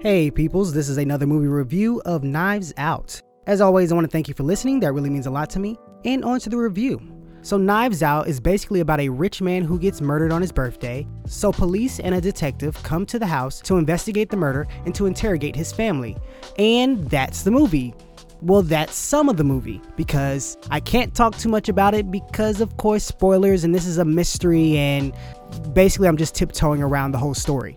Hey, peoples, this is another movie review of Knives Out. As always, I want to thank you for listening, that really means a lot to me. And on to the review. So, Knives Out is basically about a rich man who gets murdered on his birthday. So, police and a detective come to the house to investigate the murder and to interrogate his family. And that's the movie. Well, that's some of the movie because I can't talk too much about it because, of course, spoilers, and this is a mystery, and basically, I'm just tiptoeing around the whole story.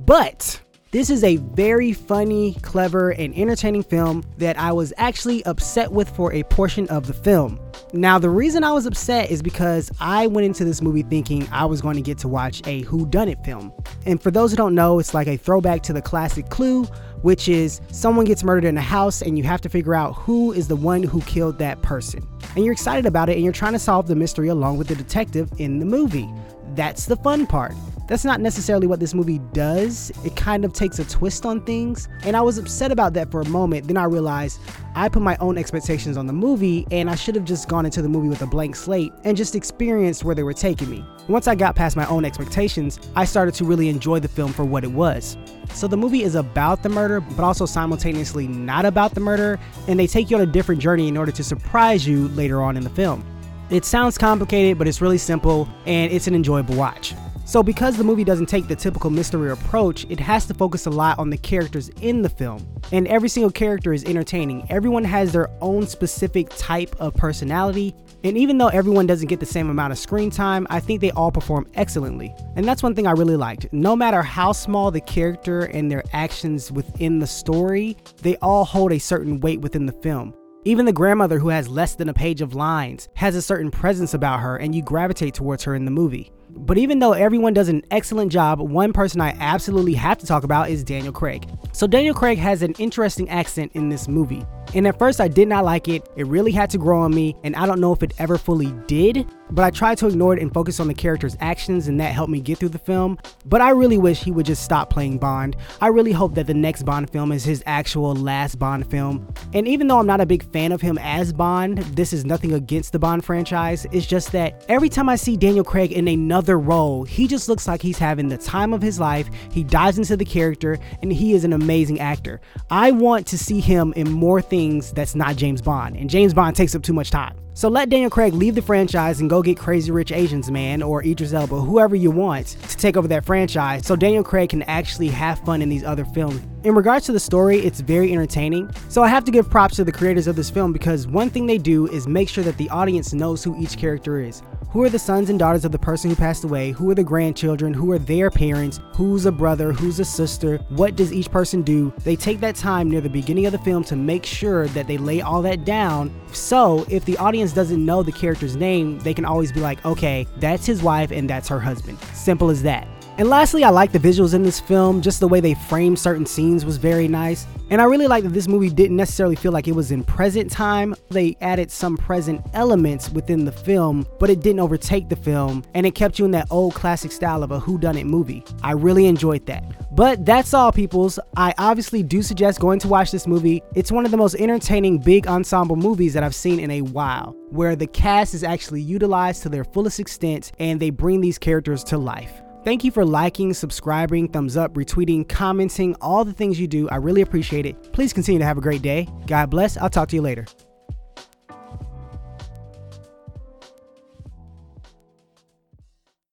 But this is a very funny, clever, and entertaining film that I was actually upset with for a portion of the film. Now, the reason I was upset is because I went into this movie thinking I was going to get to watch a whodunit film. And for those who don't know, it's like a throwback to the classic Clue, which is someone gets murdered in a house and you have to figure out who is the one who killed that person. And you're excited about it and you're trying to solve the mystery along with the detective in the movie. That's the fun part. That's not necessarily what this movie does. It kind of takes a twist on things. And I was upset about that for a moment. Then I realized I put my own expectations on the movie and I should have just gone into the movie with a blank slate and just experienced where they were taking me. Once I got past my own expectations, I started to really enjoy the film for what it was. So the movie is about the murder, but also simultaneously not about the murder, and they take you on a different journey in order to surprise you later on in the film. It sounds complicated, but it's really simple and it's an enjoyable watch. So, because the movie doesn't take the typical mystery approach, it has to focus a lot on the characters in the film. And every single character is entertaining. Everyone has their own specific type of personality. And even though everyone doesn't get the same amount of screen time, I think they all perform excellently. And that's one thing I really liked. No matter how small the character and their actions within the story, they all hold a certain weight within the film. Even the grandmother, who has less than a page of lines, has a certain presence about her, and you gravitate towards her in the movie. But even though everyone does an excellent job, one person I absolutely have to talk about is Daniel Craig. So, Daniel Craig has an interesting accent in this movie. And at first, I did not like it. It really had to grow on me, and I don't know if it ever fully did, but I tried to ignore it and focus on the character's actions, and that helped me get through the film. But I really wish he would just stop playing Bond. I really hope that the next Bond film is his actual last Bond film. And even though I'm not a big fan of him as Bond, this is nothing against the Bond franchise. It's just that every time I see Daniel Craig in another role, he just looks like he's having the time of his life. He dives into the character, and he is an amazing actor. I want to see him in more things that's not James Bond, and James Bond takes up too much time. So let Daniel Craig leave the franchise and go get Crazy Rich Asians, man, or Idris Elba, whoever you want to take over that franchise so Daniel Craig can actually have fun in these other films. In regards to the story, it's very entertaining. So I have to give props to the creators of this film because one thing they do is make sure that the audience knows who each character is. Who are the sons and daughters of the person who passed away? Who are the grandchildren? Who are their parents? Who's a brother? Who's a sister? What does each person do? They take that time near the beginning of the film to make sure that they lay all that down. So if the audience doesn't know the character's name, they can always be like, okay, that's his wife and that's her husband. Simple as that. And lastly, I like the visuals in this film. Just the way they framed certain scenes was very nice. And I really like that this movie didn't necessarily feel like it was in present time. They added some present elements within the film, but it didn't overtake the film and it kept you in that old classic style of a whodunit movie. I really enjoyed that. But that's all, peoples. I obviously do suggest going to watch this movie. It's one of the most entertaining big ensemble movies that I've seen in a while, where the cast is actually utilized to their fullest extent and they bring these characters to life. Thank you for liking, subscribing, thumbs up, retweeting, commenting, all the things you do. I really appreciate it. Please continue to have a great day. God bless. I'll talk to you later.